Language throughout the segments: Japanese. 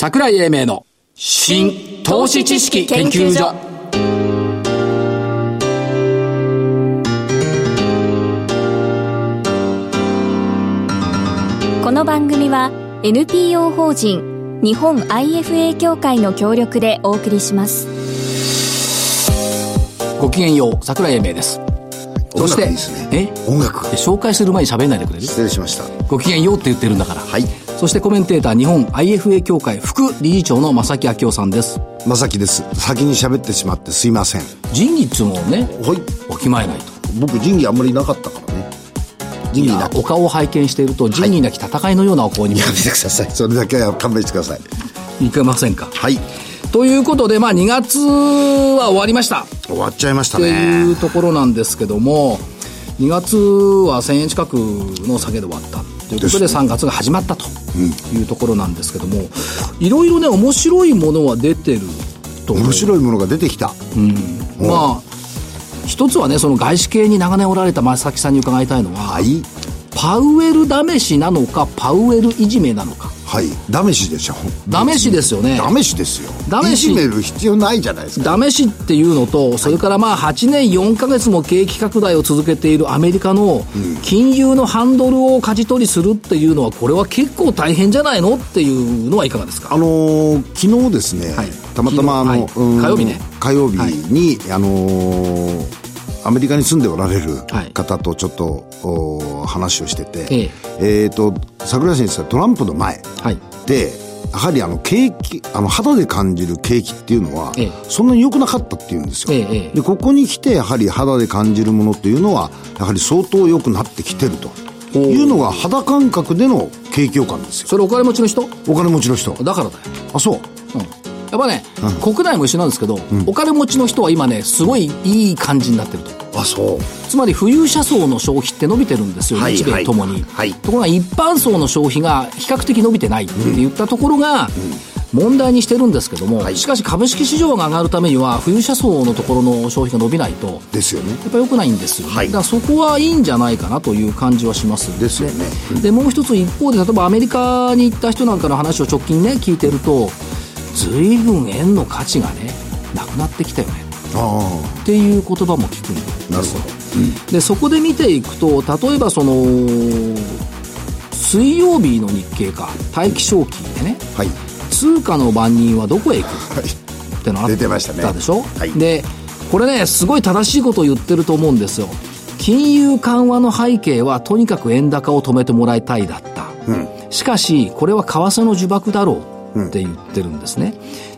桜井英明の新投資知識研究所。この番組は NPO 法人日本 IFA 協会の協力でお送りします。ごきげんよう桜井英明です。そして音楽いいですね。え？音楽。え紹介する前に喋んないでくれる？失礼しました。ごきげんようって言ってるんだから。はいそしてコメンテーター日本 IFA 協会副理事長の正木明夫さんです。正木です。先に喋ってしまってすいません。仁義っつうのをねはい。わきまえないと。僕仁義あんまりなかったからね。仁義なきお顔を拝見していると仁義なき戦いのようなお顔に。見やめてください。それだけは勘弁してください。いけませんか。はい。ということでまあ2月は終わりました。終わっちゃいましたっていねうところなんですけども2月は1000円近くの下げで終わったということでですね。3月が始まったというところなんですけどもいろいろね面白いものは出てると面白いものが出てきた。まあ一つはねその外資系に長年おられた正木さんに伺いたいのは、はい。パウエル試しなのかパウエルいじめなのかはい。ダメしでしょダメしですよね。ダメしですよ。ダメしめる必要ないじゃないですか。ダメしっていうのと、それからまあ8年4ヶ月も景気拡大を続けているアメリカの金融のハンドルを舵取りするっていうのは、これは結構大変じゃないのっていうのはいかがですか？あのー昨日ですね、はい。たまたまあの、はい。うん火曜日。ね火曜日に、あのーアメリカに住んでおられるはい。方とちょっと、お話をしてて、ええ。っ、と桜井先生はトランプの前はい。でやはりあの景気あの肌で感じる景気っていうのは、ええ。そんなに良くなかったっていうんですよ、でここに来てやはり肌で感じるものっていうのはやはり相当良くなってきてると。いうのが肌感覚での景況感ですよ。それお金持ちの人？お金持ちの人。だからだよ。あそう。うん。やっぱね、国内も一緒なんですけど、お金持ちの人は今ね、すごいいい感じになってると。あそう。つまり富裕者層の消費って伸びてるんですよ、はい日米ともに、はい。ところが一般層の消費が比較的伸びてないって言ったところが、問題にしてるんですけども、はい。しかし株式市場が上がるためには、富裕者層のところの消費が伸びないと、やっですよね。ぱ良くないんですよ、はい。だからそこはいいんじゃないかなという感じはします。ですよね。でもう一つ一方で例えばアメリカに行った人なんかの話を直近ね聞いてると随分円の価値がねなくなってきたよね。あっていう言葉も聞くんですあなるほど、でそこで見ていくと例えばその水曜日の日経か待機昇金でねはい。通貨の番人はどこへ行く？はい。ってのあっ出てましたでしょ、はい。でこれねすごい正しいことを言ってると思うんですよ。金融緩和の背景はとにかく円高を止めてもらいたいだった、しかしこれは為替の呪縛だろうって言ってるんですね、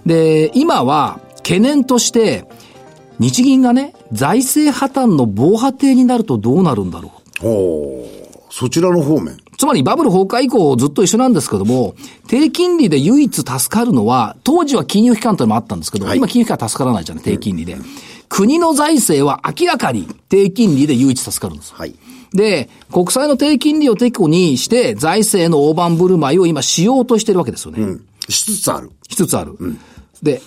で今は懸念として日銀がね財政破綻の防波堤になるとどうなるんだろう。おー。そちらの方面。つまりバブル崩壊以降ずっと一緒なんですけども、低金利で唯一助かるのは、当時は金融機関というのもあったんですけど、はい。今金融機関は助からないじゃない、低金利で。国の財政は明らかに低金利で唯一助かるんです。はい。で、国債の低金利をてこにして、財政の大盤振る舞いを今しようとしてるわけですよね。しつつある一つある。で、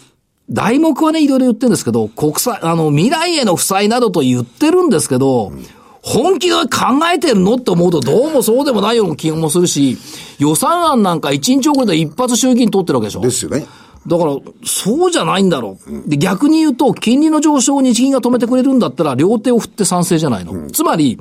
題目はね、いろいろ言ってるんですけど、国債、あの、未来への負債などと言ってるんですけど、本気で考えてるのって思うと、どうもそうでもないような気もするし、予算案なんか一日遅れで一発衆議院通ってるわけでしょ。ですよねだから、そうじゃないんだろう。で、逆に言うと、金利の上昇を日銀が止めてくれるんだったら、両手を振って賛成じゃないの。つまり、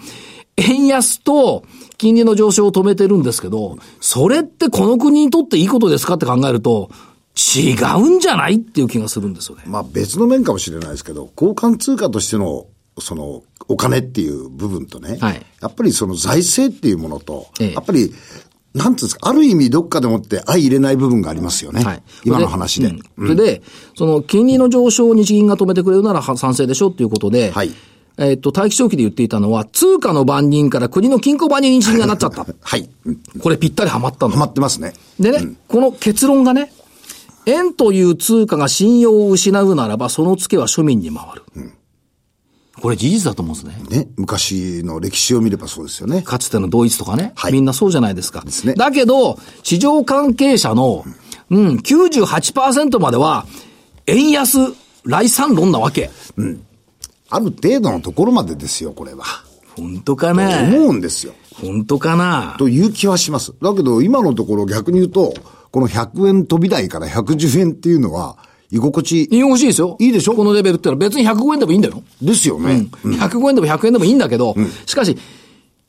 円安と金利の上昇を止めてるんですけど、それってこの国にとっていいことですかって考えると、違うんじゃないっていう気がするんですよね。まあ別の面かもしれないですけど、交換通貨としての、その、お金っていう部分とね、はいやっぱりその財政っていうものと、ええやっぱり、なんつうんですか、ある意味どっかでもって相入れない部分がありますよね。はい。今の話で。うんそれで、その、金利の上昇を日銀が止めてくれるならは賛成でしょっていうことで、はいえっと、待機長期で言っていたのは、通貨の番人から国の金庫番人にがなっちゃった。はい。うんこれぴったりはまったのハ。マってますね。でね、この結論がね、円という通貨が信用を失うならば、そのツケは庶民に回る。これ事実だと思うんですね。ね。昔の歴史を見ればそうですよね。かつてのドイツとかね、はいみんなそうじゃないですか。ですねだけど、市場関係者の、うん、98%までは、円安、来産論なわけ。ある程度のところまでですよ、これは。本当かね思うんですよ。本当かな？という気はします。だけど、今のところ逆に言うと、この100円飛び台から110円っていうのは、居心地居心地いいですよ。いいでしょ？このレベルってのは別に105円でもいいんだよ。ですよね。うん。105円でも100円でもいいんだけど、しかし、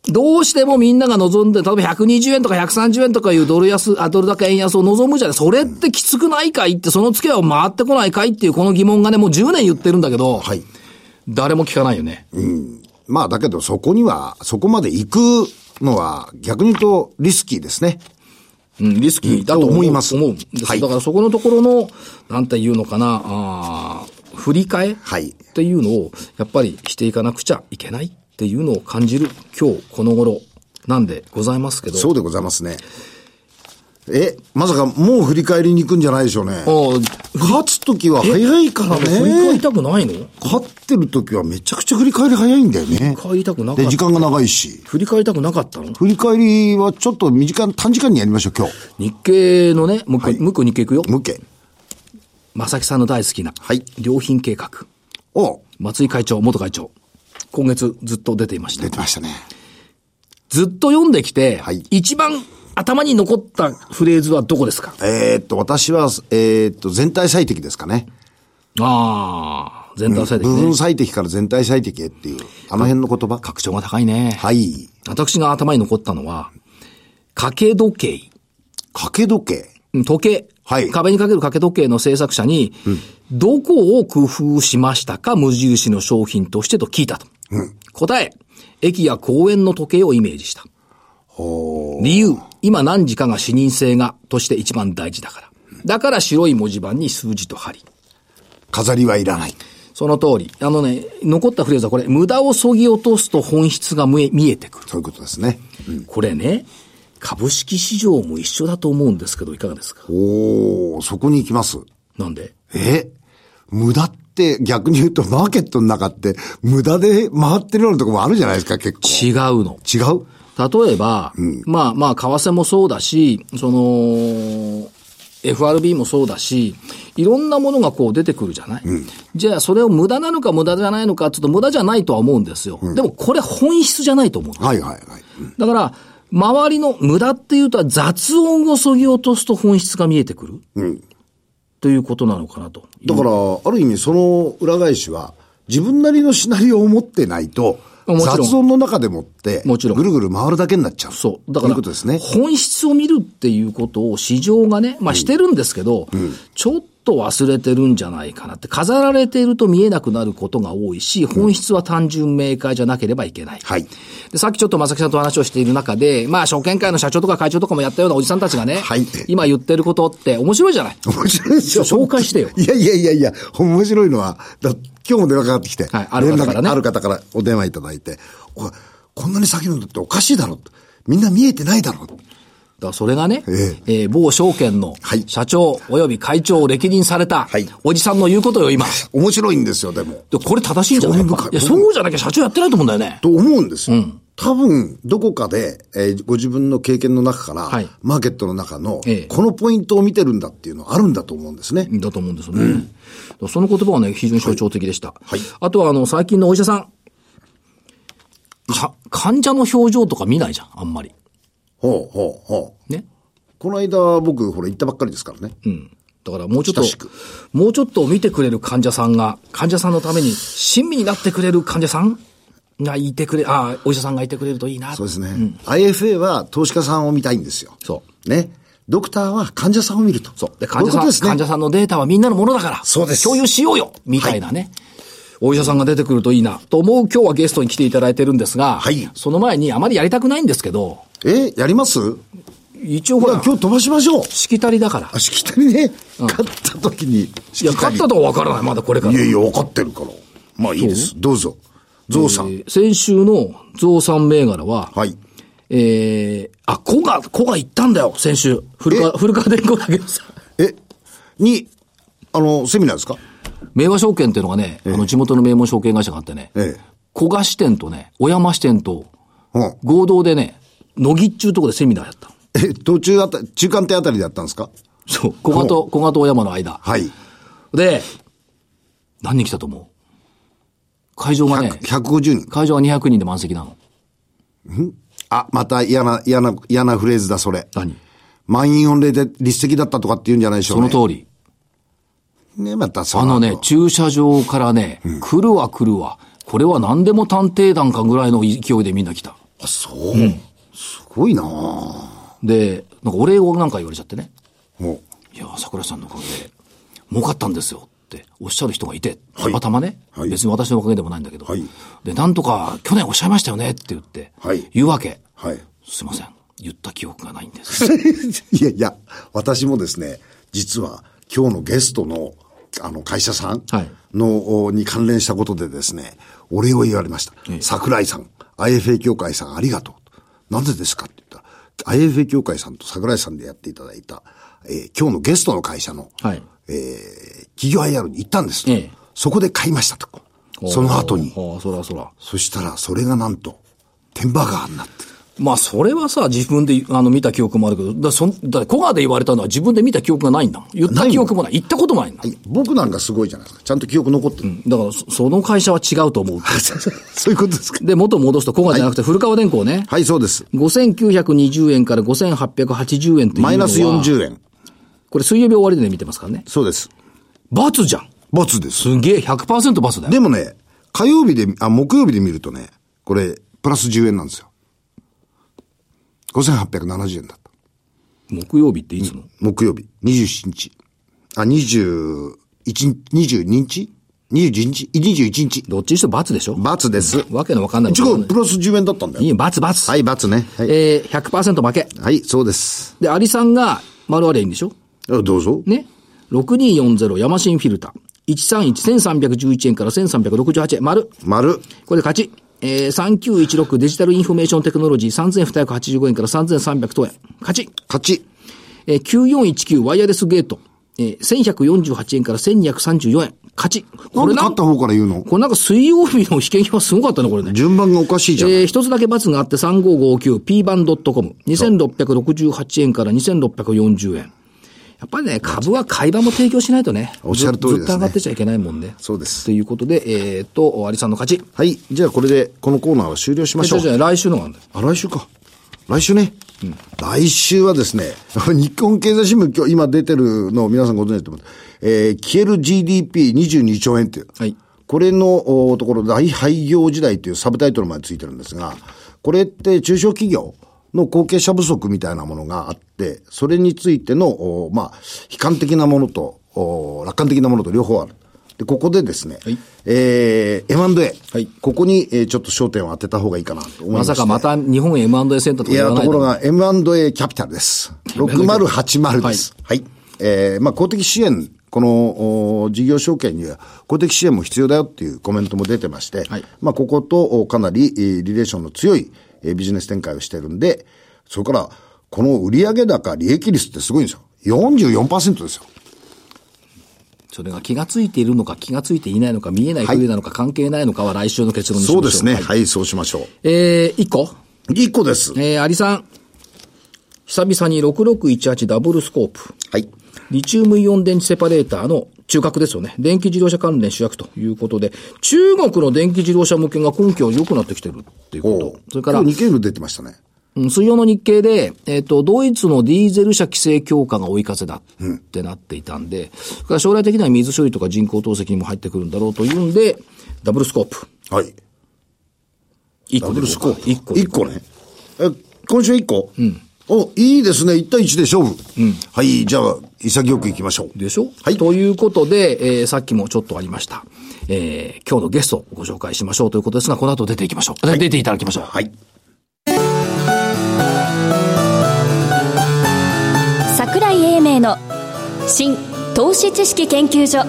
どうしてもみんなが望んで、例えば120円とか130円とかいうドル安、あ、ドル高円安を望むじゃない。それってきつくないかいって、その付けは回ってこないかいっていうこの疑問がね、もう10年言ってるんだけど、はい。誰も聞かないよね。まあだけどそこには、そこまで行くのは逆に言うとリスキーですね。うん、リスキーだと思,、います思うんです、はいだからそこのところの、なんていうのかな、あー振り替えはいっていうのを、やっぱりしていかなくちゃいけないっていうのを感じる今日この頃なんでございますけど。そうでございますね。え、まさかもう振り返りに行くんじゃないでしょうね。勝つときは早いから振り返りね。たくないの？勝ってるときはめちゃくちゃ振り返り早いんだよね。振り返りたくなかで、った。時間が長いし。振り返りたくなかったの？振り返りはちょっと短い、短時間にやりましょう、今日。日経のね、もう一個、もう一個日経いくよ。もう一件。正木さんの大好きな、はい良品計画。お松井会長、元会長。今月ずっと出ていました出。てましたね。ずっと読んできて、はい一番頭に残ったフレーズはどこですか？えーっと、私は、えーっと、全体最適ですかね。ああ、全体最適ね。部分最適から全体最適へっていう、あの辺の言葉？拡張が高いね。はい。私が頭に残ったのは、掛け時計。掛け時計？うん時計。はい壁にかける掛け時計の制作者に、どこを工夫しましたか無印の商品としてと聞いたと。答え、駅や公園の時計をイメージした。理由、今何時かが視認性がとして一番大事だから。だから白い文字盤に数字と針。飾りはいらない。その通り。あのね、残ったフレーズはこれ、無駄をそぎ落とすと本質が見え見えてくる。そういうことですね。これね、株式市場も一緒だと思うんですけど、いかがですか？おー、そこに行きます。なんで？え？無駄って逆に言うとマーケットの中って無駄で回ってるようなところもあるじゃないですか、結構。違うの。違う？例えば、まあまあ、為替もそうだし、その、FRB もそうだし、いろんなものがこう出てくるじゃない、じゃあ、それを無駄なのか無駄じゃないのか、ちょっと無駄じゃないとは思うんですよ。でも、これ本質じゃないと思うの。はいはいはい。うんだから、周りの無駄っていうと雑音をそぎ落とすと本質が見えてくる。ということなのかなと。だから、ある意味その裏返しは、自分なりのシナリオを持ってないと、雑音の中でもって、もちろんぐるぐる回るだけになっちゃう。そう。だとから、いうことですね。本質を見るっていうことを市場がね、まあしてるんですけど、ちょっと忘れてるんじゃないかなって、飾られていると見えなくなることが多いし、本質は単純明快じゃなければいけない。はい。で、さっきちょっと正木さんと話をしている中で、まあ、証券会の社長とか会長とかもやったようなおじさんたちがね、はい今言ってることって面白いじゃない？面白いですよ。紹介してよいやいやいやいや、面白いのは、だ今日も電話かかってきて、はいある方からねある方からお電話いただいて、こんなに先のんだっておかしいだろ。みんな見えてないだろ。だからそれがね、ええー某証券のはい社長及び会長を歴任されたはいおじさんの言うことよ、今。面白いんですよ、でも。でこれ正しいんじゃない興味深いいや、そうじゃなきゃ社長やってないと思うんだよね。と思うんですよ。多分、どこかで、えーご自分の経験の中から、はいマーケットの中の、ええこのポイントを見てるんだっていうのあるんだと思うんですね。だと思うんですよね。だからその言葉はね、非常に象徴的でした。はいあとは、あの、最近のお医者さん。か患者の表情とか見ないじゃん、あんまり。ほうほうほう。ね。この間、僕、ほら、行ったばっかりですからね。うん。だからもうちょっともうちょっと見てくれる患者さんが、患者さんのために親身になってくれる患者さんがいてくれ、ああ、お医者さんがいてくれるといいな。そうですね。IFA は投資家さんを見たいんですよ。そう。ね。ドクターは患者さんを見ると。そう。で、患者さん、ね。患者さんのデータはみんなのものだから。そうです共有しようよみたいなね。お医者さんが出てくるといいな、と思う今日はゲストに来ていただいてるんですが、はいその前にあまりやりたくないんですけど、え、やります？一応ほら、、今日飛ばしましょう。しきたりだから。あ、しきたりね。勝った時に。いや、勝ったとは分からない、まだこれから。いやいや、分かってるから。まあいいです。どうぞ。ゾウさん。えー先週の増産銘柄は、はい。えー、あ、子が、子が行ったんだよ、先週。古川、古川電工だけどさ。え、に、あの、セミナーですか？明和証券っていうのがね、あの地元の名門証券会社があってね、ええ古賀支店とね、小山支店とうん。合同でね、乃木っちゅうとこでセミナーやったの。え、途中あた、中間点あたりでやったんですか？そう、小賀と、小賀と小山の間。はい。で、何人来たと思う？会場がね、100 150人。会場が200人で満席なの。あ、また嫌な、嫌な、嫌なフレーズだ、それ。何？満員御礼で立席だったとかって言うんじゃないでしょうね。その通り。ね、またそあのね、駐車場からね、来るわ来るわ。これは何でも探偵団かぐらいの勢いでみんな来た。あ、そう。すごいなあで、なんかお礼をなんか言われちゃってね。もいや、桜井さんのおかげで、儲かったんですよっておっしゃる人がいて、はいたまたまね、はい別に私のおかげでもないんだけど、はいで、なんとか去年おっしゃいましたよねって言って、はい言うわけ。う。はい。すいません。言った記憶がないんです。いやいや、私もですね、実は今日のゲストの、あの、会社さんはいの、に関連したことでですね、お礼を言われました。桜井さん、IFA 協会さんありがとう。なぜですかって言ったら、IFA 協会さんと桜井さんでやっていただいた、えー今日のゲストの会社の、はいえー企業 IR に行ったんですと、ええそこで買いましたと。その後に。ああ、そらそら。そしたら、それがなんと、テンバーガーになってる。まあ、それはさ、自分であの見た記憶もあるけど、だそんだ小川で言われたのは自分で見た記憶がないんだ。言った記憶もない。言ったこともないんだ。はい僕なんかすごいじゃないですか。ちゃんと記憶残ってる。だからそ、その会社は違うと思う。そういうことですか。で、元戻すと小川じゃなくて古川電工ね。はい、そうです。5920円から5880円っていう。マイナス40円。これ水曜日終わりで見てますからね。そうです。バツじゃん。ボツです。すげえ、100%バツだよ。でもね、火曜日で、あ、木曜日で見るとね、これ、プラス10円なんですよ。5870円だった。木曜日っていつの、木曜日、27日。あ、21、22日 ?21 日 ?21 日？どっちにしてもバツでしょバツです。わけのわかんない違う、プラス10円だったんだよ。いい、バツバツ。はい、バツね。はい。えー、100%負け。はい、そうです。で、アリさんが丸割れいいんでしょ？あどうぞ。ね。6240ヤマシンフィルター。131、1311円から1368円。丸。丸。これで勝ち。えー、3916デジタルインフォメーションテクノロジー3285円から3300等円。勝ち。勝ち。えー、9419ワイヤレスゲート。えー、1148円から1234円。勝ち。これ勝った方から言うの？これなんか水曜日の被験票はすごかったね、これね。順番がおかしいじゃん。えー、一つだけ罰があって3559 p バン .com。2668円から2640円。やっぱりね、株は買い場も提供しないとね。おっしゃる通りですねずっと上がってちゃいけないもんね。そうですということで、えーっと、アリさんの勝ち。はい。じゃあこれで、このコーナーは終了しましょう。じゃあ来週のがあるんだよ。あ、来週か。来週ね。来週はですね、日本経済新聞今日今出てるのを皆さんご存知だと思う。えー、消える GDP22 兆円っていう。はいこれのおところ、大廃業時代というサブタイトルまでついてるんですが、これって中小企業の後継者不足みたいなものがあって、それについての、おまあ、悲観的なものと、お楽観的なものと両方ある。で、ここでですね、はいえー、M&A。はいここに、えーちょっと焦点を当てた方がいいかなと思いましてまさかまた日本 M&A センターとかいや、言わないところが M&A キャピタルです。6080です。はい。えー、まあ、公的支援、この、お事業承継には公的支援も必要だよっていうコメントも出てまして、はいまあ、こことおかなり、えーリレーションの強い、えービジネス展開をしてるんで、それから、この売上高利益率ってすごいんですよ。44%ですよ。それが気がついているのか気がついていないのか見えないはいふりなのか関係ないのかは来週の結論にしましょ。そううですね。はいはい、そうしましょう。えー、1個？1個です。えー、アリさん。久々に6618ダブルスコープ。はい。リチウムイオン電池セパレーターの中核ですよね。電気自動車関連主役ということで、中国の電気自動車向けが今期は良くなってきてるっていうこと。それから、今日日経部出てましたね。うん水曜の日経で、えっ、と、ドイツのディーゼル車規制強化が追い風だってなっていたんで、それから将来的には水処理とか人工透析にも入ってくるんだろうというんで、ダブルスコープ。はい。1ダ個でブルスコープ。1個。1個ね。え、今週1個？うん。お、いいですね。1対1で勝負。うん。はい、じゃあ、潔くいきましょう。でしょ？はいということで、えーさっきもちょっとありました。えー今日のゲストをご紹介しましょうということですが、この後出ていきましょう。出ていただきましょう。はい。桜井英明の新投資知識研究所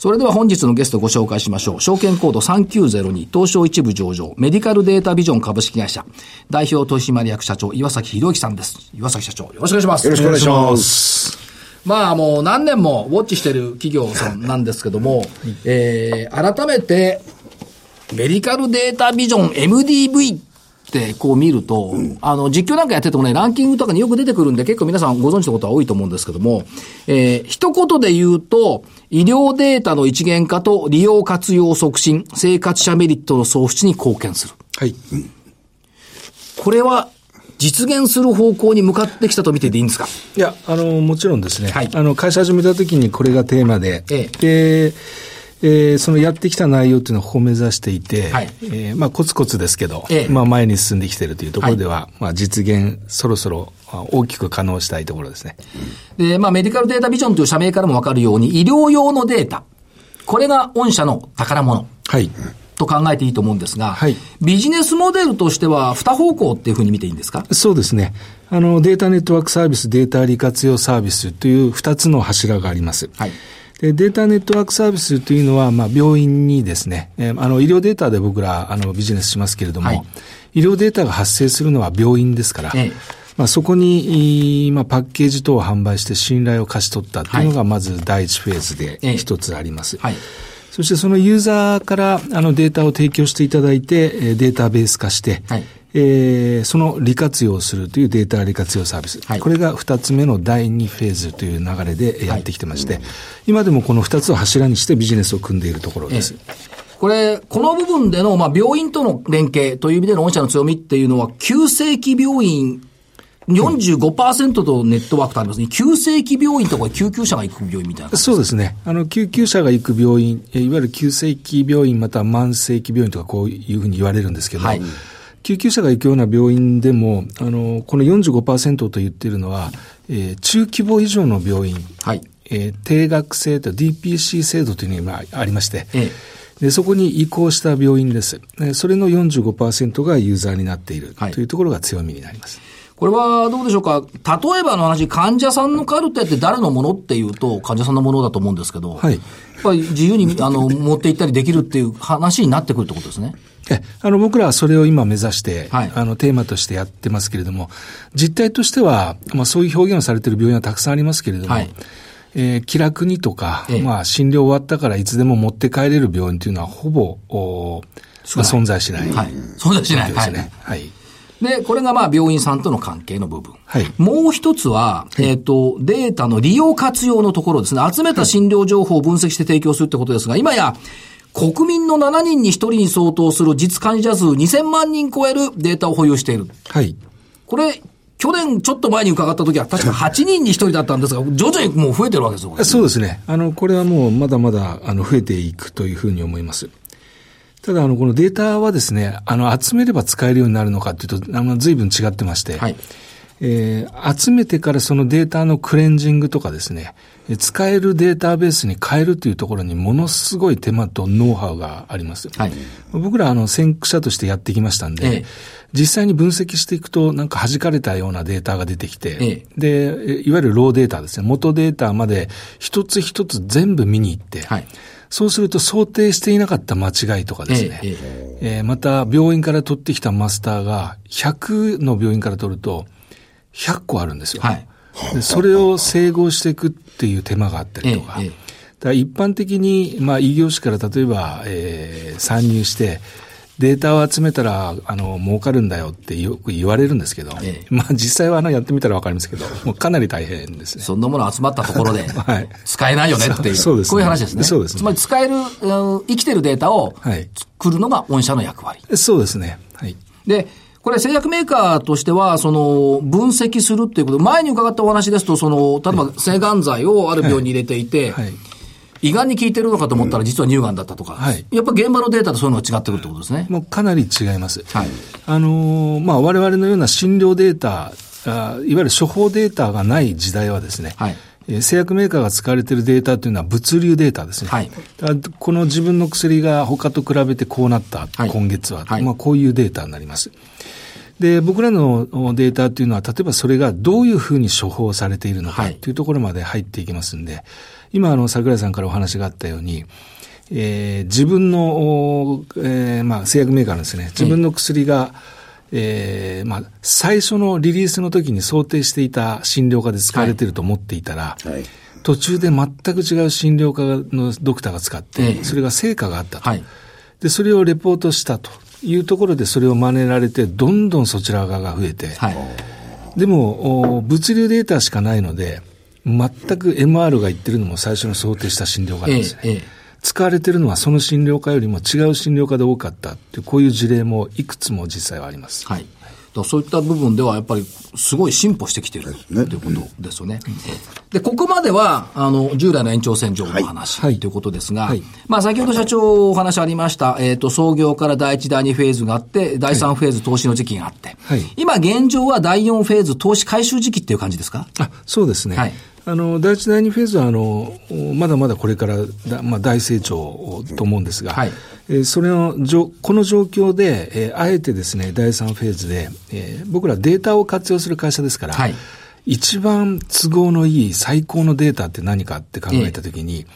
それでは本日のゲストをご紹介しましょう。証券コード3902東証一部上場メディカルデータビジョン株式会社代表取締役社長岩崎博之さんです。岩崎社長、よろしくお願いします。よろしくお願いします。まあもう何年もウォッチしてる企業さんなんですけども、えー、改めて、メディカルデータビジョン MDV ってこう見ると、あの、実況なんかやっててもね、ランキングとかによく出てくるんで、結構皆さんご存知のことは多いと思うんですけども、えー、一言で言うと、医療データの一元化と利用活用促進、生活者メリットの創出に貢献する。はい。これは実現する方向に向かってきたと見てでいいんですか？いや、あの、もちろんですね。はいあの、会社始めた時にこれがテーマで、えで、えーそのやってきた内容っていうのをここ目指していて、はいえーまあ、コツコツですけど、ええまあ、前に進んできているというところでは、まあ、実現、そろそろあ大きく可能したいところですね。で、まあ、メディカルデータビジョンという社名からもわかるように、医療用のデータ。これが御社の宝物。はい。と考えていいと思うんですが、はいビジネスモデルとしては二方向っていうふうに見ていいんですか？そうですね。あの、データネットワークサービス、データ利活用サービスという二つの柱があります。はい。でデータネットワークサービスというのは、まあ、病院にですね、えーあの、医療データで僕ら、あの、ビジネスしますけれども、はい。医療データが発生するのは病院ですから、ええ。まあ、そこに、いまあ、パッケージ等を販売して信頼を勝ち取ったというのが、まず第一フェーズでええ。一つあります。はい。そしてそのユーザーからあのデータを提供していただいて、えーデータベース化して、はいえーその利活用をするというデータ利活用サービス。はいこれが二つ目の第二フェーズという流れでやってきてまして、今でもこの二つを柱にしてビジネスを組んでいるところです。これ、この部分での、まあ、病院との連携という意味での御社の強みっていうのは、急性期病院、45%とネットワークとありますね。急性期病院とか救急車が行く病院みたいな。そうですね。あの、救急車が行く病院、えーいわゆる急性期病院または慢性期病院とかこういうふうに言われるんですけど、はい救急車が行くような病院でも、あの、この45%と言っているのは、えー中規模以上の病院、はい。えー定額制と DPC 制度というのが今ありまして、ええでそこに移行した病院です。えーそれの45%がユーザーになっているはいというところが強みになります。これはどうでしょうか？例えばの話、患者さんのカルテって誰のものっていうと、患者さんのものだと思うんですけど、はいやっぱり自由に あの持って行ったりできるっていう話になってくるってことですね？え、あの、僕らはそれを今目指して、はいあの、テーマとしてやってますけれども、実態としては、まあ、そういう表現をされている病院はたくさんありますけれども、はいえー気楽にとか、ええまあ、診療終わったからいつでも持って帰れる病院というのは、ほぼ、おまあ、存在しない。はい。そうですね。ですね。はい。で、これがまあ病院さんとの関係の部分。はいもう一つは、えっ、と、データの利用活用のところですね。集めた診療情報を分析して提供するってことですが、今や、国民の7人に1人に相当する実患者数2000万人超えるデータを保有している。はい。これ、去年ちょっと前に伺った時は確か 8人に1人だったんですが、徐々にもう増えてるわけですよ。そうですね。あの、これはもうまだまだ、あの、増えていくというふうに思います。ただ、あの、このデータはですね、あの、集めれば使えるようになるのかというと、あの、随分違ってまして、はい。えー集めてからそのデータのクレンジングとかですね、えー使えるデータベースに変えるというところにものすごい手間とノウハウがあります。はい。僕らあの先駆者としてやってきましたんで、ええ実際に分析していくとなんか弾かれたようなデータが出てきて、ええで、えいわゆるローデータですね、元データまで一つ一つ全部見に行って、はいそうすると想定していなかった間違いとかですね、ええええーまた病院から取ってきたマスターが100の病院から取ると100個あるんですよ。はい。でそれを整合していくっていう手間があったりとか、一般的に、まあ、異業種から例えば、えー参入して、データを集めたら、あの、儲かるんだよってよく言われるんですけど、ええまあ実際はあの、やってみたらわかりますけど、もうかなり大変ですね。そんなもの集まったところで はい、使えないよねっていう。そうですねこういう話ですね。そうですねつまり使える、うん生きてるデータをはい作るのが御社の役割。そうですね。はい。で、これ製薬メーカーとしては、その、分析するっていうこと、前に伺ったお話ですと、その、例えば、性がん剤をある病院に入れていて、はい。胃がんに効いてるのかと思ったら実は乳がんだったとか、はい。やっぱ現場のデータとそういうのが違ってくるってことですね。もうかなり違います。はい。あのーまあ、我々のような診療データ、あいわゆる処方データがない時代はですね、はい。えー製薬メーカーが使われているデータというのは物流データですね。はい。この自分の薬が他と比べてこうなった、はい。今月は、はい。まあ、こういうデータになります。で、僕らのデータというのは、例えばそれがどういうふうに処方されているのかはい。というところまで入っていきますんで、今、あの、桜井さんからお話があったように、えー自分の、おえーまあ、製薬メーカーのですね、自分の薬が、えーまあ、最初のリリースの時に想定していた診療科で使われていると思っていたら、はい。途中で全く違う診療科のドクターが使って、ええそれが成果があったと。はいで、それをレポートしたというところで、それを真似られて、どんどんそちら側が増えて、はい。でも、お物流データしかないので、全く MR が言ってるのも最初に想定した診療科なんですね。ええええ使われてるのはその診療科よりも違う診療科で多かったっていう、こういう事例もいくつも実際はあります。はい。らそういった部分ではやっぱりすごい進歩してきているということですよね。で、ここまでは、あの、従来の延長線上の話、はいということですが、はいまあ先ほど社長お話ありました、えっ、と、創業から第1、第2フェーズがあって、第3フェーズ投資の時期があって、はい今現状は第4フェーズ投資回収時期っていう感じですか？あそうですね。はいあの、第一、第二フェーズは、あの、まだまだこれからだ、まあ、大成長と思うんですが、はい。えーそれのじょ、この状況で、えーあえてですね、第三フェーズで、えー僕らデータを活用する会社ですから、はい。一番都合のいい最高のデータって何かって考えたときに、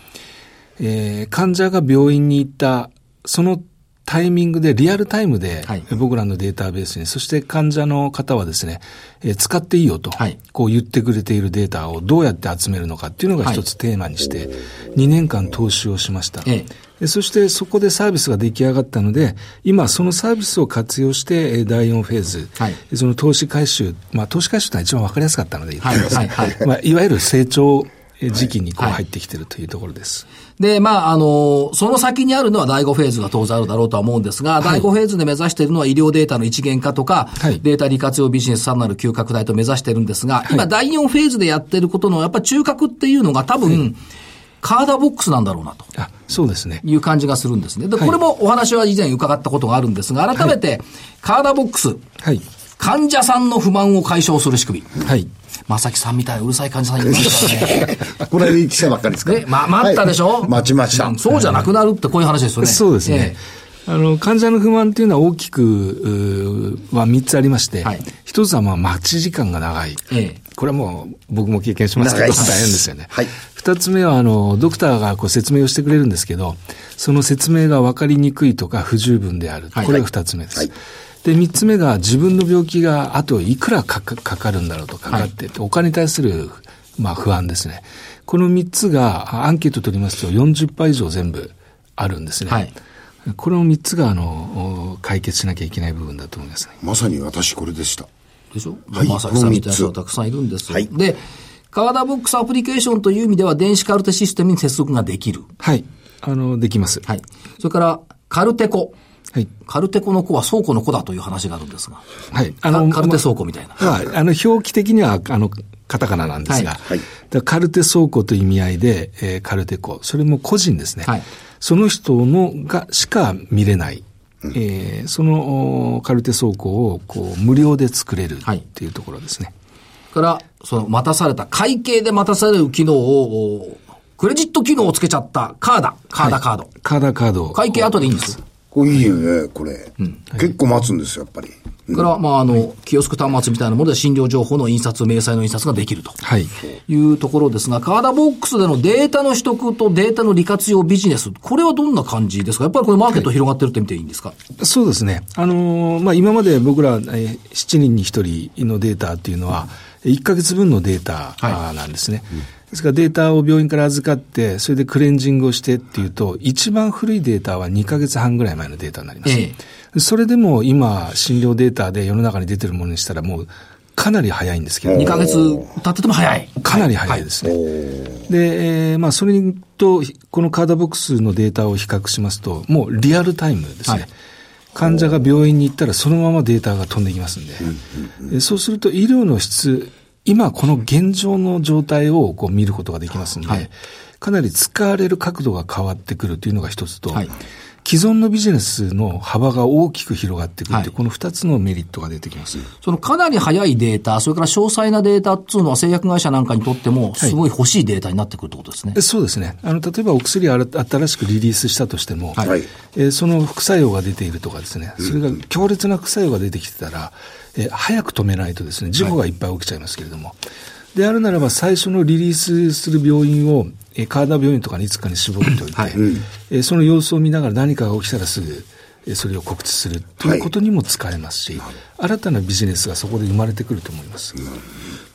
えー患者が病院に行った、そのタイミングで、リアルタイムではい、僕らのデータベースに、そして患者の方はですね、えー使っていいよと、はい。こう言ってくれているデータをどうやって集めるのかっていうのが一つテーマにして、2年間投資をしました。ええ。でそしてそこでサービスが出来上がったので、今そのサービスを活用して、えー第4フェーズ、はい。その投資回収、まあ投資回収というのは一番わかりやすかったので言ってます、はいはいはい。まあ、いわゆる成長時期にこうはい。入ってきてるというところです。で、まあ、あの、その先にあるのは第5フェーズが当然あるだろうとは思うんですが、第5フェーズで目指しているのは医療データの一元化とか、はいデータ利活用ビジネスさらなる急拡大と目指しているんですが、今第4フェーズでやってることの、やっぱり中核っていうのが多分、カーダボックスなんだろうなと。あ、そうですね。いう感じがするんですね。で、はいこれもお話は以前伺ったことがあるんですが、改めて、カーダボックス、はい。患者さんの不満を解消する仕組み。はい。正木さんみたいなうるさい患者さんいましたからね。これで来たばっかりですかね、ま、待ったでしょ、はい待ちましたうんそうじゃなくなるってこういう話ですよね。そうですね。あの、患者の不満っていうのは大きく、うーは3つありまして、はい一つはまあ待ち時間が長い。ええこれはもう僕も経験しますけど、大変ですよね。はい二つ目は、あの、ドクターがこう説明をしてくれるんですけど、その説明が分かりにくいとか不十分である。はいこれが二つ目です。はいで、三つ目が自分の病気があといくらかかるんだろうとかかって、お金に対する、まあ不安ですね。この三つがあアンケート取りますと40%以上全部あるんですね。はいこの三つが、あの、お解決しなきゃいけない部分だと思いますね。まさに私これでした。でしょ？はいまさきさんみたいな人がたくさんいるんですよ。はいで、カーダボックスアプリケーションという意味では電子カルテシステムに接続ができる。はい。あの、できます。はい。それから、カルテコ。はい。カルテコの子は倉庫の子だという話があるんですが。はい。あの、カルテ倉庫みたいな。まあ、あの、表記的には、あの、カタカナなんですが、はいはいカルテ倉庫という意味合いで、えーカルテ庫、それも個人ですね。はいその人のがしか見れない、えーそのおカルテ倉庫をこう無料で作れるはいっていうところですね。から、その待たされた、会計で待たされる機能を、おクレジット機能をつけちゃったカーダ、カーダカード。カーダカードを。会計後でいいんです。これいいよね、これ。結構待つんですよ、やっぱり。それから、まあ、あの、キオスク端末みたいなもので診療情報の印刷、明細の印刷ができると。はい。いうところですが、カーダボックスでのデータの取得とデータの利活用ビジネス、これはどんな感じですか？やっぱりこれマーケット広がってるって見ていいんですか、そうですね。あのーまあ、今まで僕ら、えー7人に1人のデータっていうのは、1ヶ月分のデータなんですね。ですからデータを病院から預かって、それでクレンジングをしてっていうと、一番古いデータは2ヶ月半ぐらい前のデータになります。えそれでも今、診療データで世の中に出てるものにしたらもうかなり早いんですけど、2ヶ月経ってても早い。かなり早いですね。で、えーまあ、それと、このカードボックスのデータを比較しますと、もうリアルタイムですね。はい患者が病院に行ったらそのままデータが飛んできますんで、でそうすると医療の質、今この現状の状態をこう見ることができますんで、はい。かなり使われる角度が変わってくるというのが一つと、はい既存のビジネスの幅が大きく広がってくるという、はいこの二つのメリットが出てきます。そのかなり早いデータ、それから詳細なデータっていうのは製薬会社なんかにとっても、すごい欲しいデータになってくるってことですね。えそうですね。あの、例えばお薬を新しくリリースしたとしても、はいはい。えーその副作用が出ているとかですね、それが強烈な副作用が出てきてたら、えー早く止めないとですね、事故がいっぱい起きちゃいますけれども、であるならば最初のリリースする病院を、えー、川田病院とかにいつかに絞っておいて、はいえーその様子を見ながら何かが起きたらすぐ、えーそれを告知するということにも使えますし、新たなビジネスがそこで生まれてくると思います。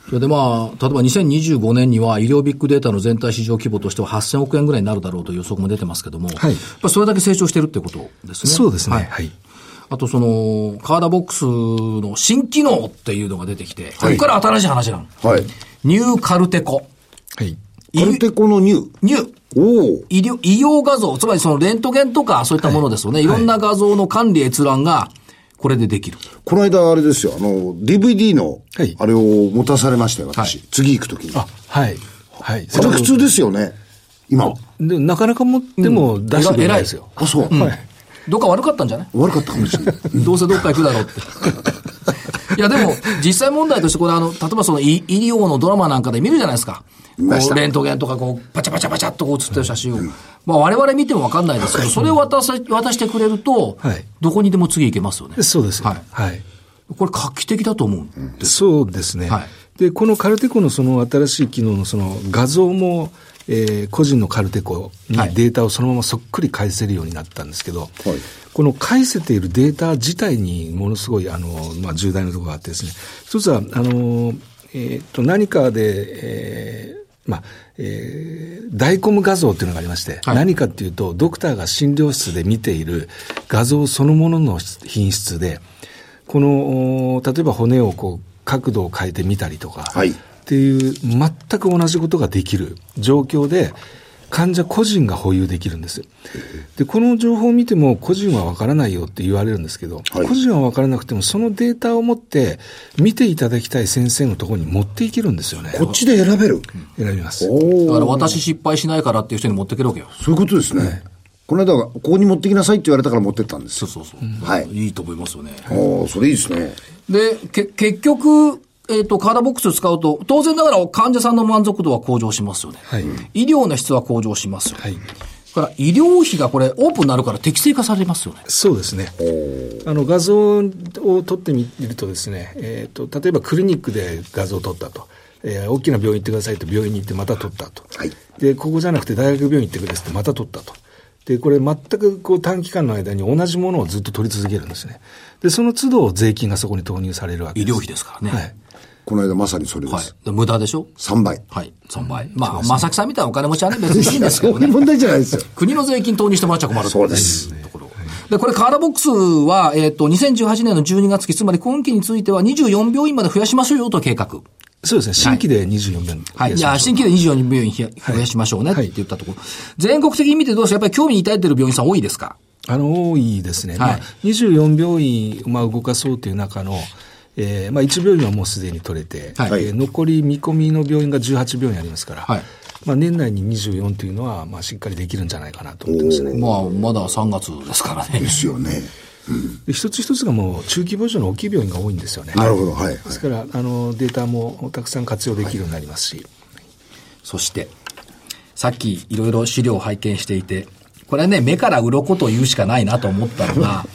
それでまあ、例えば2025年には医療ビッグデータの全体市場規模としては8000億円ぐらいになるだろうという予測も出てますけども、はいそれだけ成長してるってことですね。そうですね。ははいい。あとその、カーダボックスの新機能っていうのが出てきて、ここから新しい話なの。はい。ニューカルテコ。はい。カルテコのニュー。ニュー。おお。医療、医療画像、つまりそのレントゲンとかそういったものですよね。い、ろんな画像の管理閲覧が、これでできる。この間あれですよ、あの、DVD のはい、あれを持たされましたよ、私。はい次行くときに。あ、はい。はい。これ普通ですよね。今。でなかなか持っても出してないですよ。あ、そう。はい。どっか悪かったんじゃない？悪かったかもしれない。どうせどっか行くだろうって。いや、でも、実際問題として、これあの、例えばその医医療のドラマなんかで見るじゃないですか。レントゲンとかこう、パチャパチャパチャっとこう写ってる写真を。まあ我々見てもわかんないですけど、それを渡さ渡してくれると、はいどこにでも次行けますよね。そうです。はいはい。これ画期的だと思うんです。そうですね。はいで、このカルテコのその新しい機能のその画像も、えー個人のカルテコにはいデータをそのままそっくり返せるようになったんですけど、はいこの返せているデータ自体にものすごいあの、まあ、重大なところがあってですね、一つは、あの、えーっと、何かで、えーまあ、えー、ダイコム画像っていうのがありまして、はい。何かっていうと、ドクターが診療室で見ている画像そのものの品質で、この、お例えば骨をこう、角度を変えてみたりとか、はい。っていう、全く同じことができる状況で、患者個人が保有できるんです。で、この情報を見ても個人はわからないよって言われるんですけど、はい個人はわからなくてもそのデータを持って見ていただきたい先生のところに持っていけるんですよね。こっちで選べる？選びます。だから。私失敗しないからっていう人に持ってけるわけよ。そういうことですね。この間は、ここに持ってきなさいって言われたから持ってったんですよ。そうそうそう。はいいいと思いますよね。おお、それいいですね。で、け、結局、えっ、と、カードボックスを使うと、当然ながら患者さんの満足度は向上しますよね。はい。医療の質は向上しますよ。はい。だから、医療費がこれ、オープンになるから適正化されますよね。そうですね。あの画像を撮ってみるとですね、えー、と例えばクリニックで画像を撮ったと、えー大きな病院行ってくださいと病院に行ってまた撮ったと、はいでここじゃなくて大学病院行ってくれってまた撮ったとでこれ全くこう短期間の間に同じものをずっと撮り続けるんですねでその都度税金がそこに投入されるわけです医療費ですからね。はいこの間まさにそれではい無駄でしょ？3倍。はい。3倍。まあ、正木さんみたいなお金持ちはね、別 にいいんですけどね。問題じゃないですよ。国の税金投入してもらっちゃ困るそうですところ。で、これカードボックスは、えっ、と、2018年の12月期、つまり今期については24病院まで増やしましょうよと計画。そうですね新規で24病はい。じゃあ、新規で24病院増やしましょうねって言ったところ。全国的に見てどうですか？やっぱり興味に抱いてる病院さん多いですか？あの、多いですね。はいまあ、24病院、まあ、動かそうという中の、えーまあ、1病院はもうすでに取れて、はいえー残り見込みの病院が18病院ありますから、はいまあ、年内に24というのは、まあ、しっかりできるんじゃないかなと思ってますね。まあ、まだ3月ですからねで。すよね。で一つ一つがもう中規模以上の大きい病院が多いんですよね。なるほど。はい。ですから、あの、データもたくさん活用できるようになりますし、そして、さっきいろいろ資料を拝見していて、これはね、目から鱗と言うしかないなと思ったのが、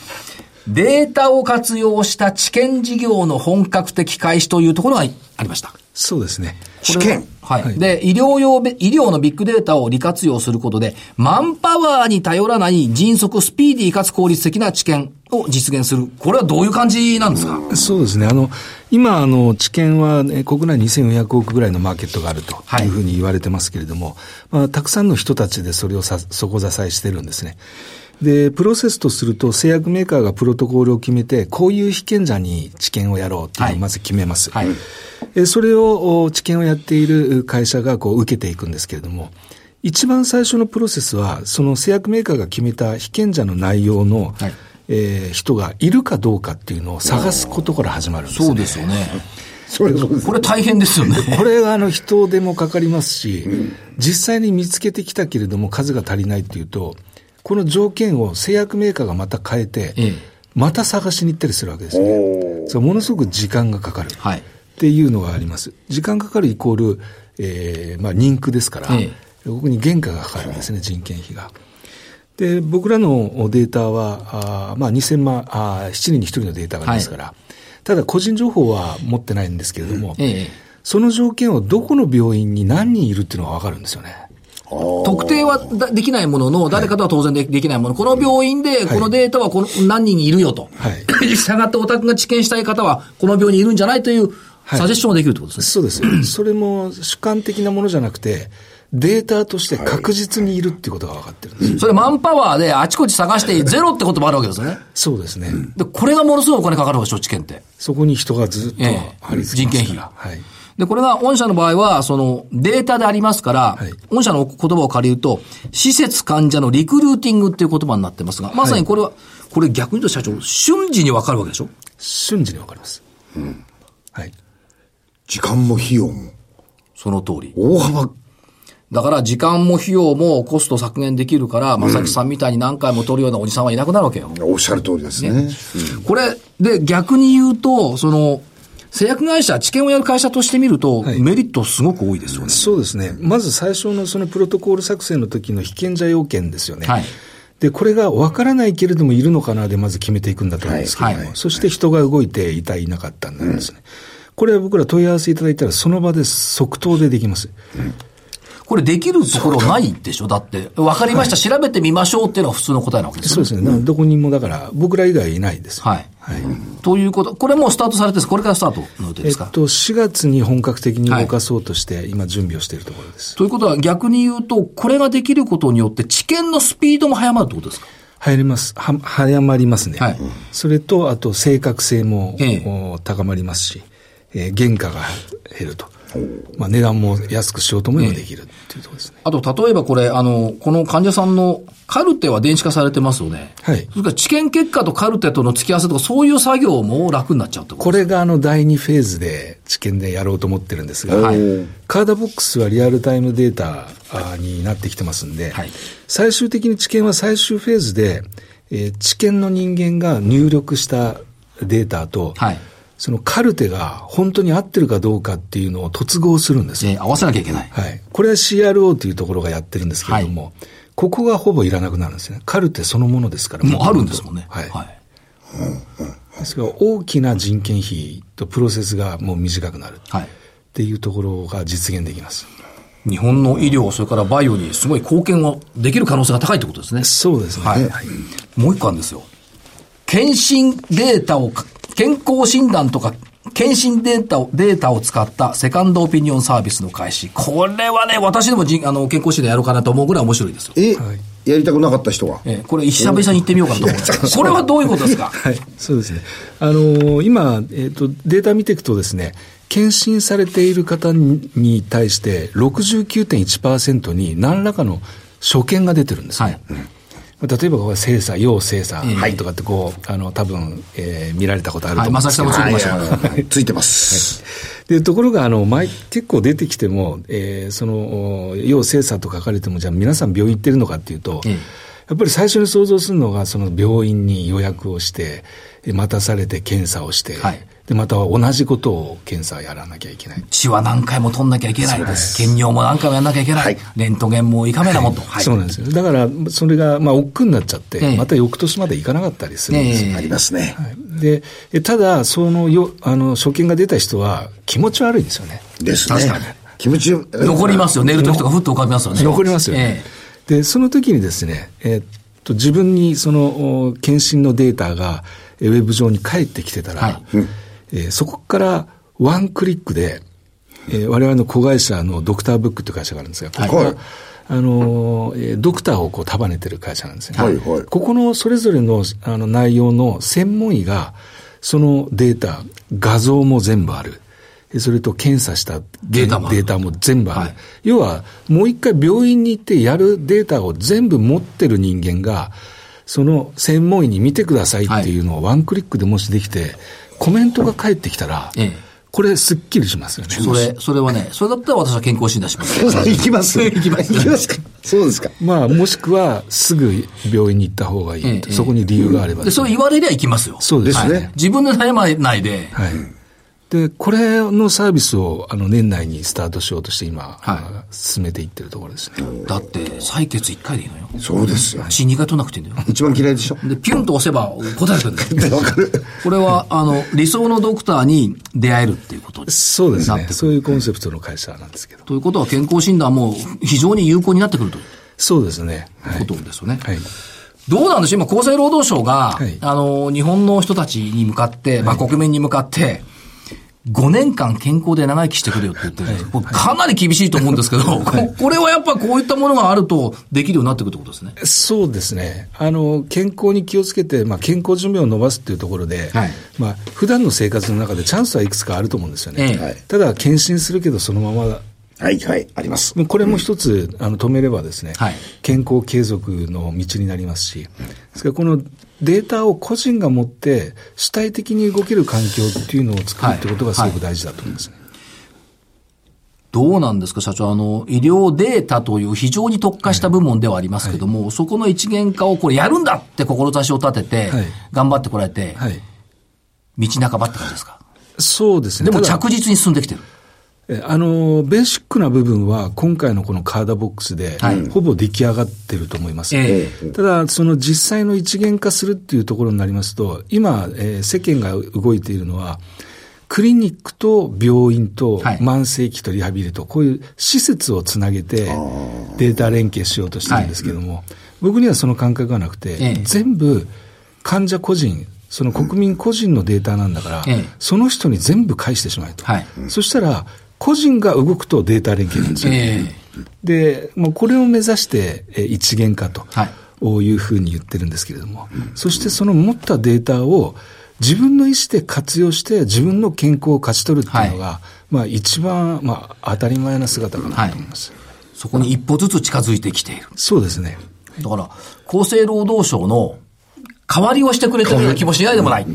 データを活用した知見事業の本格的開始というところがありました。そうですね。試験。はい。で、医療用べ、医療のビッグデータを利活用することで、マンパワーに頼らない迅速、スピーディーかつ効率的な知見を実現する。これはどういう感じなんですか？そうですね。あの、今、あの、知見は、ね、国内2400億ぐらいのマーケットがあるとはいいうふうに言われてますけれども、まあ、たくさんの人たちでそれをさ底支えしてるんですね。で、プロセスとすると、製薬メーカーがプロトコールを決めて、こういう被験者に知見をやろうっていうのをまず決めます。はいえそれを、お知見をやっている会社がこう受けていくんですけれども、一番最初のプロセスは、その製薬メーカーが決めた被験者の内容の、はいえー人がいるかどうかっていうのを探すことから始まるんですね。そうですよね。それ。これ大変ですよね。これはあの人手もかかりますし、実際に見つけてきたけれども数が足りないっていうと、この条件を製薬メーカーがまた変えて、ええまた探しに行ったりするわけですね。それものすごく時間がかかる。はいっていうのがあります。時間かかるイコール、えー、まあ人区ですから、えここに原価がかかるんですね、人件費が。で、僕らのデータは、あーまあ2000万、あー7人に1人のデータがありますから、ただ個人情報は持ってないんですけれども、ええその条件をどこの病院に何人いるっていうのがわかるんですよね。特定はだできないものの、誰かとは当然でできないもの、この病院でこのデータはこの何人いるよと。はい。したがってお宅が知見したい方は、この病院にいるんじゃないというはいサジェッションができるってことですね。そうです。それも主観的なものじゃなくて、データとして確実にいるっていうことが分かってるんですよ。それマンパワーであちこち探してゼロってこともあるわけですよね。そうですね。で、これがものすごいお金かかるわけでしょ、知見って。そこに人がずっとええ人件費がはい。で、これが御社の場合は、そのデータでありますから、はい御社の言葉を借りると、施設患者のリクルーティングっていう言葉になってますが、まさにこれは、これ逆に言うと社長、瞬時にわかるわけでしょ？瞬時にわかります。はい。時間も費用も。その通り。大幅。だから時間も費用もコスト削減できるから、正木さんみたいに何回も取るようなおじさんはいなくなるわけよ。おっしゃる通りですね。これ、で、逆に言うと、その、製薬会社、治験をやる会社としてみると、はいメリットすごく多いですよね。そうですね。まず最初のそのプロトコール作成の時の被験者要件ですよね。はいで、これが分からないけれどもいるのかなでまず決めていくんだと思うんですけども、はいはいそして人が動いていた、いなかったんですね。これは僕ら問い合わせいただいたらその場で即答でできます。これできるところないでしょ？だって、わかりました、調べてみましょうっていうのが普通の答えなわけですよそうですね。どこにもだから僕ら以外いないです。はい。ということ、これもうスタートされてるこれからスタートの予定ですか、えっと、4月に本格的に動かそうとして、今準備をしているところです。ということは逆に言うと、これができることによって知見のスピードも早まるってことですか？入ります。は、早まりますね。はいそれと、あと、正確性も、ええお高まりますし、えー原価が減ると。まあ、値段も安くしようと思えばできるっていうところですね。あと、例えばこれ、あの、この患者さんのカルテは電子化されてますよね。はい。それから治験結果とカルテとの付き合わせとか、そういう作業も楽になっちゃうってことこれがあの第2フェーズで治験でやろうと思ってるんですが、はい。カーダボックスはリアルタイムデータあになってきてますんで、はい。最終的に治験は最終フェーズで、えー治験の人間が入力したデータと、はいそのカルテが本当に合ってるかどうかっていうのを突合するんですよ。えー合わせなきゃいけない。はい。これは CRO というところがやってるんですけれども、ここがほぼいらなくなるんですね。カルテそのものですから。もうあるんですもんね。はい。はい。ですから大きな人件費とプロセスがもう短くなる。はい。っていうところが実現できます。日本の医療、それからバイオにすごい貢献をできる可能性が高いってことですね。そうですね。はい。もう一個あるんですよ。検診データをか、健康診断とか、検診データを、データを使ったセカンドオピニオンサービスの開始。これはね、私でもじあの健康診断やろうかなと思うぐらい面白いですよ。え、はいやりたくなかった人は？えーこれ久々に行ってみようかなと思うんですれはどういうことですか？はい。そうですね。あのー今、えっ、と、データ見ていくとですね、検診されている方にに対して69.1%に何らかの所見が出てるんですね。はい例えば精査、要精査ええ。とかってこう、あの、多分、えー見られたことあるとはい、思うんですけど、ついてましたはい。はいはい。ついてます。で、ところが、あの、前、結構出てきても、えーその、お要精査と書かれても、じゃあ皆さん病院行ってるのかっていうと、ええ。やっぱり最初に想像するのが、その病院に予約をして、え待たされて検査をして、はいで、または同じことを検査やらなきゃいけない。血は何回も取んなきゃいけない。検尿も何回もやんなきゃいけない。はいレントゲンも胃カメラもと。はいそうなんですよ。だから、それが、まあ、億劫になっちゃって、ええまた翌年まで行かなかったりするんですよ。ええありますね。はいで、えただ、そのよ、あの、所見が出た人は気持ち悪いんですよね。ですね確かに。気持ちよ残りますよ。寝るときとかふっと浮かびますよね。残りますよね。で、その時にですね、えーっと、自分にその、お検診のデータが、えウェブ上に返ってきてたら、はいえーそこからワンクリックで、えー我々の子会社のドクターブックという会社があるんですが、ここが、はいあのーえードクターをこう束ねてる会社なんですね。はいはいここのそれぞれのあの内容の専門医が、そのデータ、画像も全部ある。えそれと検査したデータもデータも全部ある。はい要は、もう一回病院に行ってやるデータを全部持ってる人間が、その専門医に見てくださいっていうのをワンクリックでもしできて、コメントが返ってきたら、ええこれすっきりしますよね。それ、それはね、それだったら私は健康診断しますよ。行きます。行きます行きますか。そうですか。まあ、もしくは、すぐ病院に行った方がいい。ええそこに理由があればで、それ言われりゃ行きますよ。そうですねね。自分で悩まないで、はい。で、これのサービスを、あの、年内にスタートしようとして今、は進めていってるところですね。だって、採血1回でいいのよ。そうですよ。血2回取らなくていいんだよ。一番嫌いでしょ？で、ピュンと押せば答えてくるんだよ。わかる。これは、あの、理想のドクターに出会えるっていうことです。そうですね。なってくるそういうコンセプトの会社なんですけど。ということは、健康診断も非常に有効になってくるというそうですね。はい。ことですよね。はい。どうなんでしょう？今、厚生労働省が、はいあの、日本の人たちに向かって、まあ、国民に向かって、5年間健康で長生きしてくれよって言ってるんです、これかなり厳しいと思うんですけど、ここれはやっぱこういったものがあるとできるようになってくるってことですね。そうですね。あの、健康に気をつけて、まあ、健康寿命を伸ばすっていうところで、はいまあ、普段の生活の中でチャンスはいくつかあると思うんですよね。ええはいただ、検診するけど、そのままはい、はい、あります。これも一つ、あの、止めればですね、はい健康継続の道になりますし、ですからこのデータを個人が持って主体的に動ける環境っていうのを作るってことがすごく大事だと思いますね。どうなんですか、社長？あの、医療データという非常に特化した部門ではありますけども、そこの一元化をこれやるんだって志を立ててはい、頑張ってこられて、はい。道半ばって感じですか？そうですね。でも着実に進んできてる。えあの、ベーシックな部分は今回のこのカードボックスではい、ほぼ出来上がってると思います。えただ、その実際の一元化するっていうところになりますと、今、えー世間が動いているのは、クリニックと病院とはい。慢性期とリハビリと、こういう施設をつなげてデータ連携しようとしてるんですけども、僕にはその感覚がなくて、ええ。全部患者個人、その国民個人のデータなんだから、ええ。その人に全部返してしまえと。はい。そしたら、個人が動くとデータ連携なんですよ。えで、もうこれを目指して、えー一元化と。はいいうふうに言ってるんですけれども、そしてその持ったデータを自分の意思で活用して自分の健康を勝ち取るっていうのが、まあ一番、まあ当たり前な姿かなと思います。そこに一歩ずつ近づいてきている。そうですね。だから、厚生労働省の代わりをしてくれてるような気もしないでもない。っ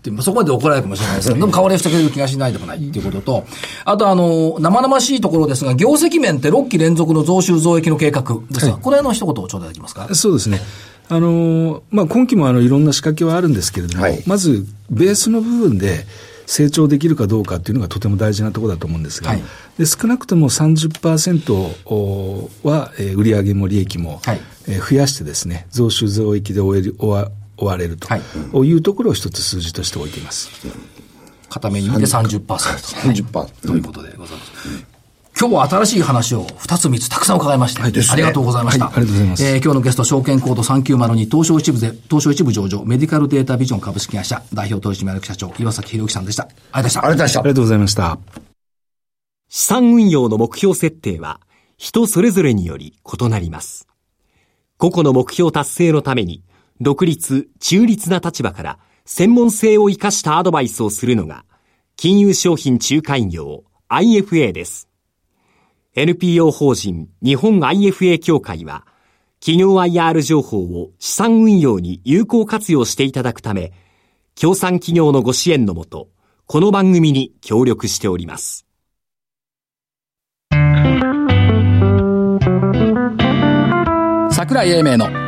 てそこまで怒られるかもしれないですけど、でも代わりをしてくれる気がしないでもないっていうことと、あとあの、生々しいところですが、業績面って6期連続の増収増益の計画ですが、これの一言を頂戴できますか？そうですね。あの、まあ、今期もあの、いろんな仕掛けはあるんですけれども、はい。まず、ベースの部分で成長できるかどうかっていうのがとても大事なところだと思うんですが、はい。で少なくとも30%は、えー売上も利益も、はい。えー増やしてですね、増収増益で終える終わ終われるとはいいうところを一つ数字として置いています。片目に見て30%。30%。ということでございます。今日は新しい話を2つ3つたくさん伺いまして、ですねありがとうございました。はいありがとうございますえー今日のゲスト、証券コード3902東証一部で、東証一部上場、メディカルデータビジョン株式会社、代表取締役社長、岩崎宏之さんでした。ありがとうございました。ありがとうございましたあり。がとうございました。資産運用の目標設定は人それぞれにより異なります。個々の目標達成のために独立、中立な立場から専門性を生かしたアドバイスをするのが金融商品仲介業 IFA です。NPO 法人日本 IFA 協会は企業 IR 情報を資産運用に有効活用していただくため、協賛企業のご支援のもと、この番組に協力しております。桜井英明の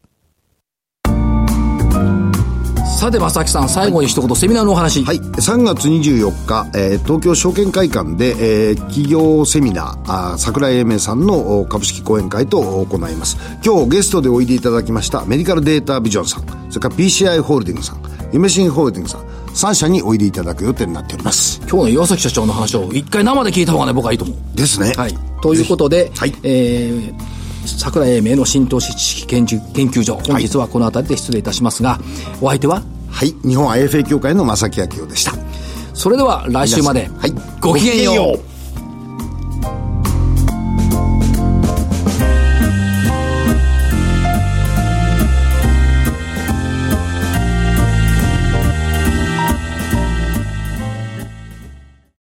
さて、正木さん、最後に一言、セミナーのお話。はい。3月24日、えー東京証券会館で、えー企業セミナー、あー桜井英明さんのお株式講演会と行います。今日ゲストでおいでいただきましたメディカルデータビジョンさん、それから PCI ホールディングさん、夢新ホールディングさん、3社においでいただく予定になっております。今日の岩崎社長の話を一回生で聞いた方がね、僕はいいと思う。ですね。はい。ということで、はいえー、桜井英明の新投資知識研究研究所、本日はこの辺りで失礼いたしますが、お相手は？はい。日本 IFA 協会の正木明夫でした。それでは来週まで、はいごきげんよう。